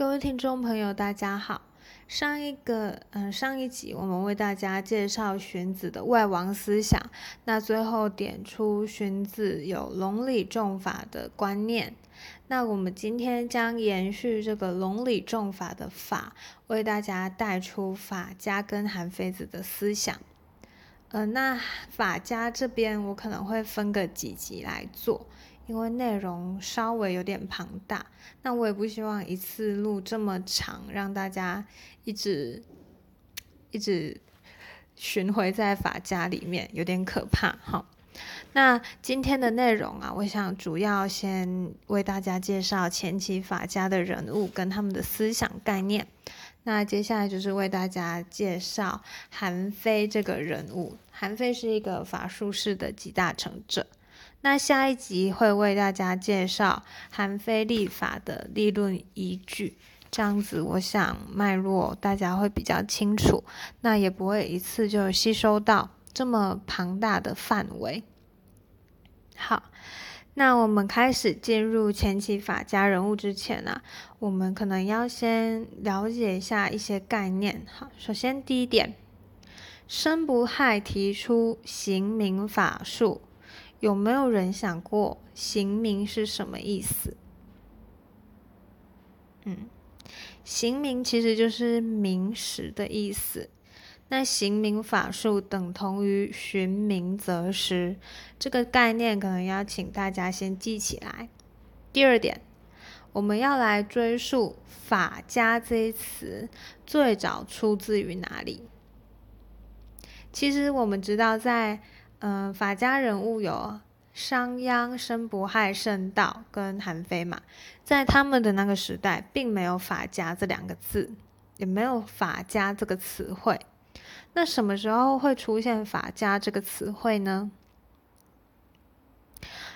各位听众朋友，大家好。上一个，嗯，上一集我们为大家介绍荀子的外王思想，那最后点出荀子有隆里重法的观念。那我们今天将延续这个隆里重法的法，为大家带出法家跟韩非子的思想。呃，那法家这边我可能会分个几集来做。因为内容稍微有点庞大，那我也不希望一次录这么长，让大家一直一直巡回在法家里面，有点可怕哈。那今天的内容啊，我想主要先为大家介绍前期法家的人物跟他们的思想概念。那接下来就是为大家介绍韩非这个人物。韩非是一个法术式的集大成者。那下一集会为大家介绍韩非立法的立论依据，这样子我想脉络大家会比较清楚，那也不会一次就吸收到这么庞大的范围。好，那我们开始进入前期法家人物之前呢，我们可能要先了解一下一些概念。好，首先第一点，申不害提出刑名法术。有没有人想过刑名是什么意思？嗯，刑名其实就是名实的意思。那刑名法术等同于寻名择实，这个概念可能要请大家先记起来。第二点，我们要来追溯“法家”这一词最早出自于哪里？其实我们知道在。嗯，法家人物有商鞅、申不害、圣道跟韩非嘛，在他们的那个时代，并没有法家这两个字，也没有法家这个词汇。那什么时候会出现法家这个词汇呢？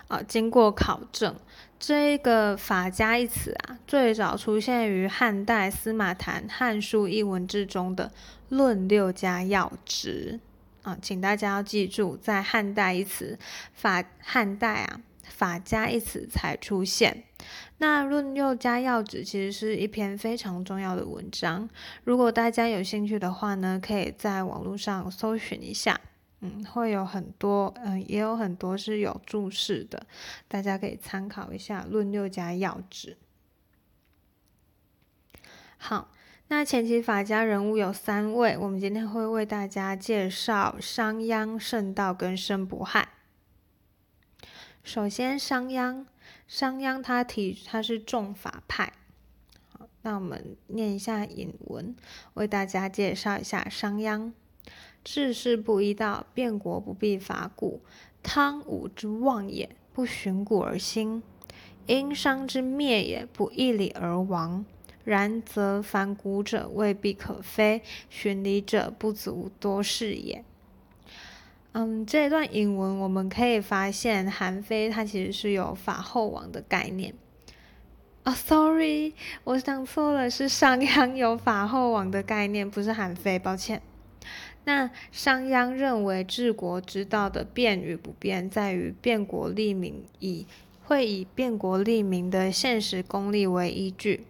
啊，经过考证，这个法家一词啊，最早出现于汉代司马谈《汉书一文之》中的《论六家要旨》。啊，请大家要记住，在汉代一词法汉代啊，法家一词才出现。那《论六家要旨》其实是一篇非常重要的文章，如果大家有兴趣的话呢，可以在网络上搜寻一下，嗯，会有很多，嗯，也有很多是有注释的，大家可以参考一下《论六家要旨》。好。那前期法家人物有三位，我们今天会为大家介绍商鞅、圣道跟申不害。首先，商鞅，商鞅他提他是重法派。好，那我们念一下引文，为大家介绍一下商鞅：治世不依道，变国不必法古。汤武之妄也，不循古而兴；殷商之灭也，不义礼而亡。然则反古者未必可非，循礼者不足多事也。嗯，这一段引文我们可以发现，韩非他其实是有法后王的概念。啊，sorry，我想错了，是商鞅有法后王的概念，不是韩非，抱歉。那商鞅认为治国之道的变与不变，在于变国利民，以会以变国利民的现实功利为依据。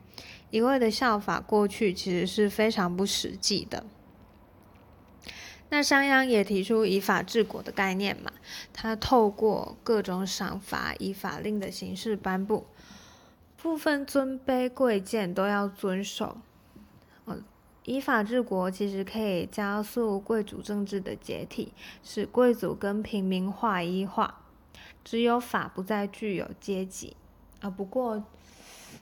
一味的效法过去，其实是非常不实际的。那商鞅也提出以法治国的概念嘛，他透过各种赏罚以法令的形式颁布，部分尊卑贵贱都要遵守。以法治国其实可以加速贵族政治的解体，使贵族跟平民化一化，只有法不再具有阶级。啊，不过。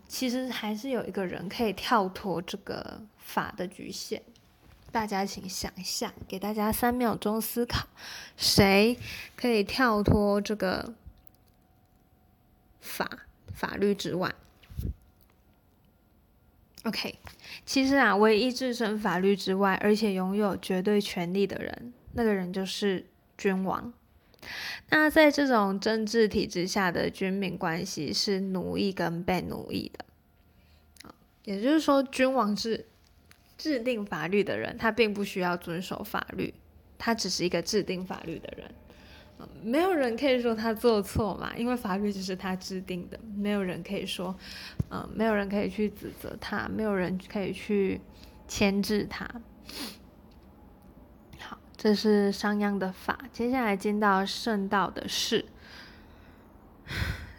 其实还是有一个人可以跳脱这个法的局限，大家请想一下，给大家三秒钟思考，谁可以跳脱这个法法律之外？OK，其实啊，唯一置身法律之外，而且拥有绝对权力的人，那个人就是君王。那在这种政治体制下的军民关系是奴役跟被奴役的，也就是说，君王是制定法律的人，他并不需要遵守法律，他只是一个制定法律的人。没有人可以说他做错嘛，因为法律就是他制定的，没有人可以说，嗯，没有人可以去指责他，没有人可以去牵制他。这是商鞅的法，接下来进到圣道的事。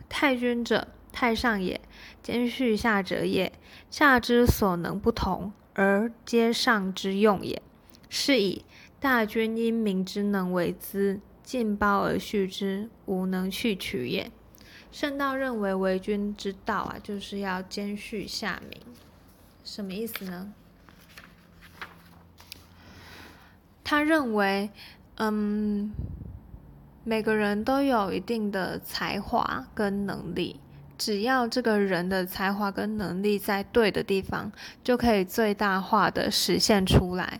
太君者，太上也，兼续下者也。下之所能不同，而皆上之用也。是以大君因民之能为资。尽包而续之，无能去取也。圣道认为为君之道啊，就是要兼续下民。什么意思呢？他认为，嗯，每个人都有一定的才华跟能力，只要这个人的才华跟能力在对的地方，就可以最大化的实现出来。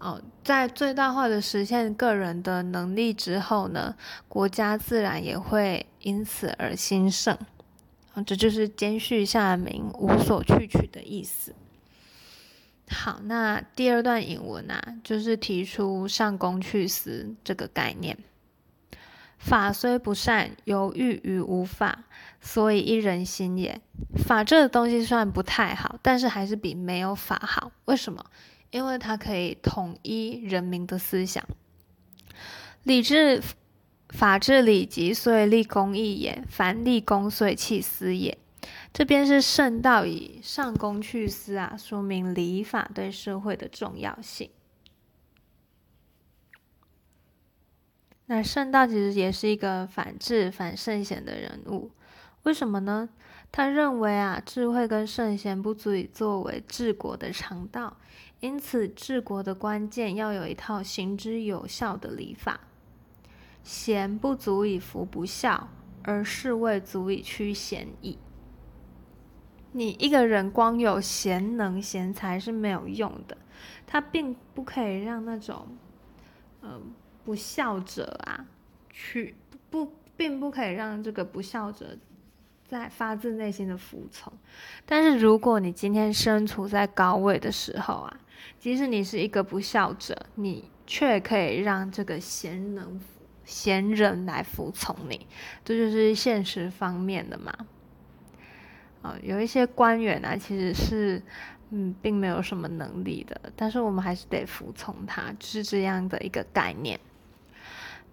哦，在最大化的实现个人的能力之后呢，国家自然也会因此而兴盛。啊，这就是兼续下民、无所去取的意思。好，那第二段引文啊，就是提出上公去私这个概念。法虽不善，犹豫于无法，所以一人心也。法这个东西虽然不太好，但是还是比没有法好。为什么？因为它可以统一人民的思想，礼治法治礼极，所以立公义也；凡立公，所以弃私也。这边是圣道以上公去私啊，说明礼法对社会的重要性。那圣道其实也是一个反智、反圣贤的人物，为什么呢？他认为啊，智慧跟圣贤不足以作为治国的常道。因此，治国的关键要有一套行之有效的礼法。贤不足以服不孝，而士未足以驱贤矣。你一个人光有贤能贤才是没有用的，他并不可以让那种，呃，不孝者啊，去不，并不可以让这个不孝者。在发自内心的服从，但是如果你今天身处在高位的时候啊，即使你是一个不孝者，你却可以让这个贤能贤人来服从你，这就是现实方面的嘛。啊，有一些官员啊，其实是嗯，并没有什么能力的，但是我们还是得服从他，就是这样的一个概念。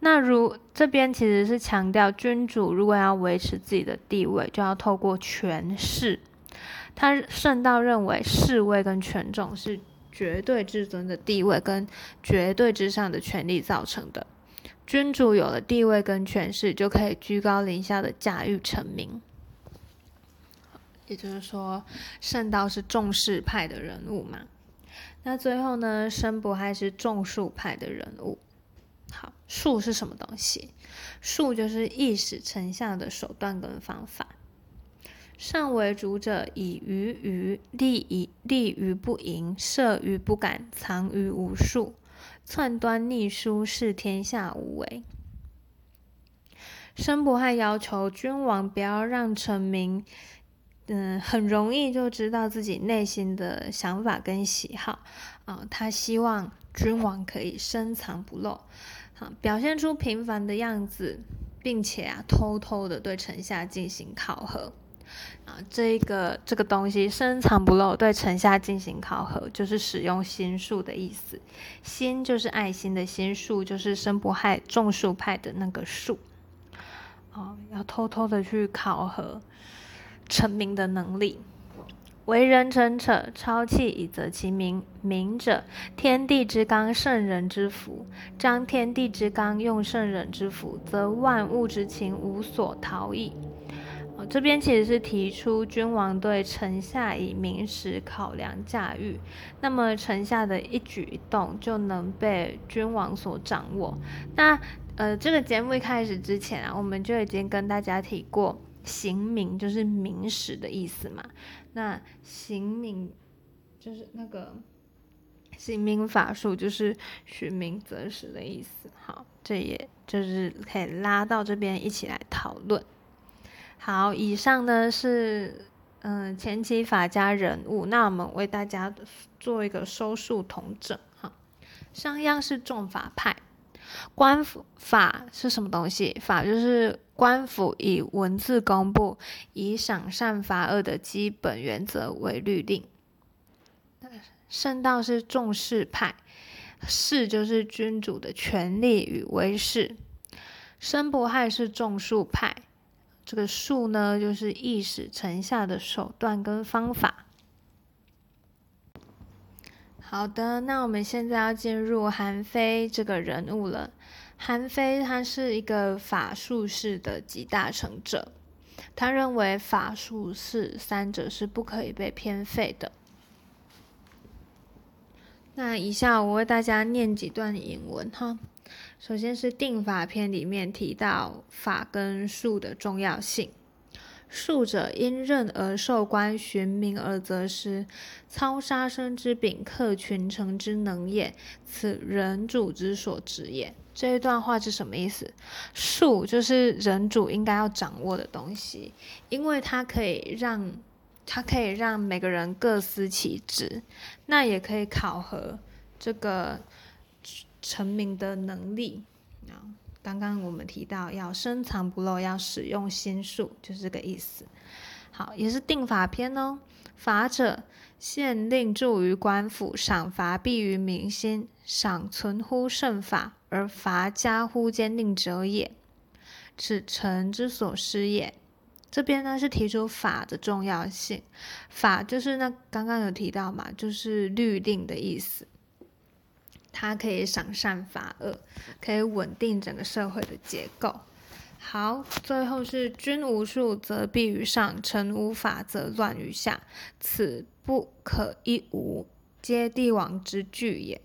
那如这边其实是强调，君主如果要维持自己的地位，就要透过权势。他圣道认为，侍卫跟权重是绝对至尊的地位跟绝对之上的权力造成的。君主有了地位跟权势，就可以居高临下的驾驭臣民。也就是说，圣道是重视派的人物嘛。那最后呢，申不害是重术派的人物。好，术是什么东西？术就是意识成像的手段跟方法。上为主者，以于于利以利于不盈，设于不敢，藏于无术，篡端逆书，视天下无为。申不害要求君王不要让臣民，嗯，很容易就知道自己内心的想法跟喜好啊。他希望君王可以深藏不露。表现出平凡的样子，并且啊，偷偷的对臣下进行考核啊，这一个这个东西深藏不露，对臣下进行考核，就是使用心术的意思。心就是爱心的心，术就是生不害种树派的那个术。哦，要偷偷的去考核臣民的能力。为人臣者，超气以则其民。民者，天地之刚，圣人之福。张天地之刚，用圣人之福，则万物之情无所逃逸。这边其实是提出君王对臣下以明实考量驾驭，那么臣下的一举一动就能被君王所掌握。那呃，这个节目一开始之前啊，我们就已经跟大家提过。行名就是明史的意思嘛，那行名就是那个行名法术，就是寻名择实的意思。好，这也就是可以拉到这边一起来讨论。好，以上呢是嗯前期法家人物，那我们为大家做一个收束统整。哈，商鞅是重法派，官法是什么东西？法就是官府以文字公布以赏善罚恶的基本原则为律令。圣道是重视派，士就是君主的权力与威势。申不害是种树派，这个术呢，就是意使成下的手段跟方法。好的，那我们现在要进入韩非这个人物了。韩非他是一个法术式的集大成者，他认为法术是三者是不可以被偏废的。那以下我为大家念几段引文哈。首先是定法篇里面提到法跟术的重要性。术者因任而受官，寻名而择师，操杀生之柄，克群臣之能也。此人主之所职也。这一段话是什么意思？术就是人主应该要掌握的东西，因为它可以让，它可以让每个人各司其职，那也可以考核这个成名的能力啊。刚刚我们提到要深藏不露，要使用心术，就是这个意思。好，也是定法篇哦。法者，县令著于官府，赏罚必于民心，赏存乎圣法，而罚加乎坚定者也。此臣之所失也。这边呢是提出法的重要性。法就是那刚刚有提到嘛，就是律令的意思。它可以赏善罚恶，可以稳定整个社会的结构。好，最后是君无术则必于上，臣无法则乱于下，此不可一无，皆帝王之惧也。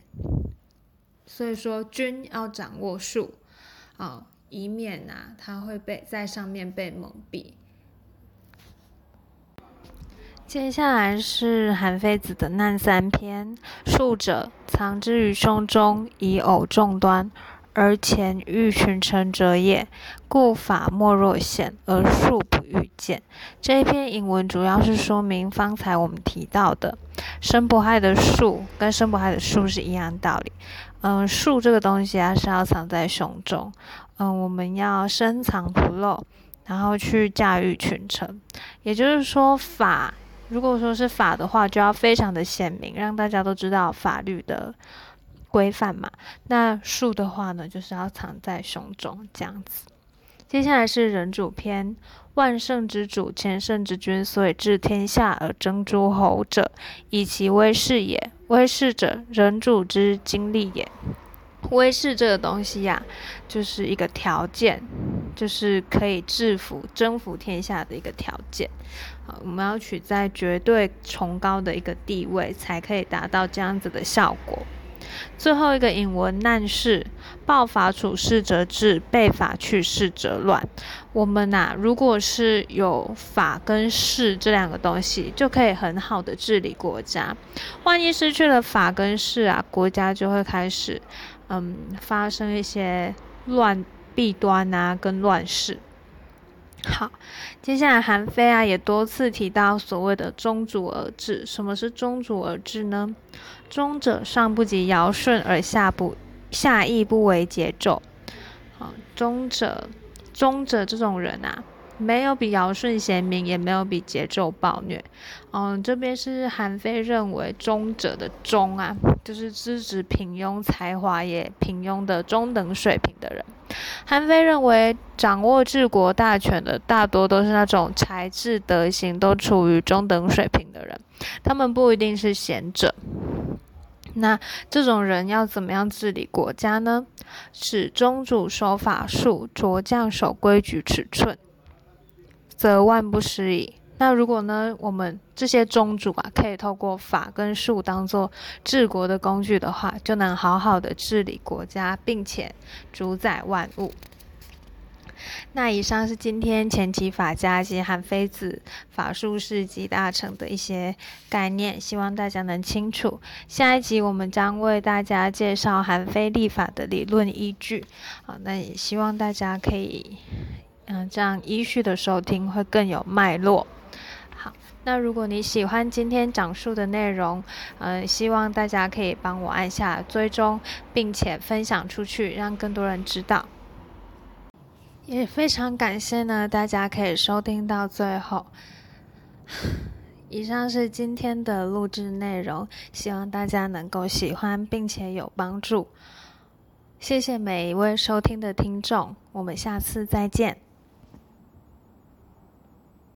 所以说，君要掌握术啊，以免啊他会被在上面被蒙蔽。接下来是韩非子的难三篇。术者，藏之于胸中，以偶众端，而前欲群臣者也。故法莫若显，而术不欲见。这一篇引文主要是说明方才我们提到的生不害的术，跟生不害的术是一样道理。嗯，术这个东西啊是要藏在胸中，嗯，我们要深藏不露，然后去驾驭群臣。也就是说法。如果说是法的话，就要非常的鲜明，让大家都知道法律的规范嘛。那术的话呢，就是要藏在胸中这样子。接下来是人主篇，万圣之主，千圣之君，所以治天下而争诸侯者，以其威势也。威势者，人主之经历也。威势这个东西呀，就是一个条件，就是可以制服、征服天下的一个条件。好，我们要取在绝对崇高的一个地位，才可以达到这样子的效果。最后一个引文难事，暴法处事则治，被法去事则乱。我们呐，如果是有法跟事这两个东西，就可以很好的治理国家。万一失去了法跟事啊，国家就会开始嗯发生一些乱弊端啊，跟乱世。好，接下来韩非啊也多次提到所谓的中主而治。什么是中主而治呢？中者上不及尧舜，而下不下亦不为桀纣。好，中者中者这种人啊，没有比尧舜贤明，也没有比桀纣暴虐。嗯，这边是韩非认为中者的中啊，就是资质平庸、才华也平庸的中等水平的人。韩非认为，掌握治国大权的大多都是那种才智德行都处于中等水平的人，他们不一定是贤者。那这种人要怎么样治理国家呢？使宗主守法术，着将守规矩尺寸，则万不失矣。那如果呢，我们这些宗主啊，可以透过法跟术当做治国的工具的话，就能好好的治理国家，并且主宰万物。那以上是今天前期法家及韩非子法术士集大成的一些概念，希望大家能清楚。下一集我们将为大家介绍韩非立法的理论依据。好，那也希望大家可以，嗯，这样依序的收听会更有脉络。好，那如果你喜欢今天讲述的内容，嗯，希望大家可以帮我按下追踪，并且分享出去，让更多人知道。也非常感谢呢，大家可以收听到最后。以上是今天的录制内容，希望大家能够喜欢，并且有帮助。谢谢每一位收听的听众，我们下次再见。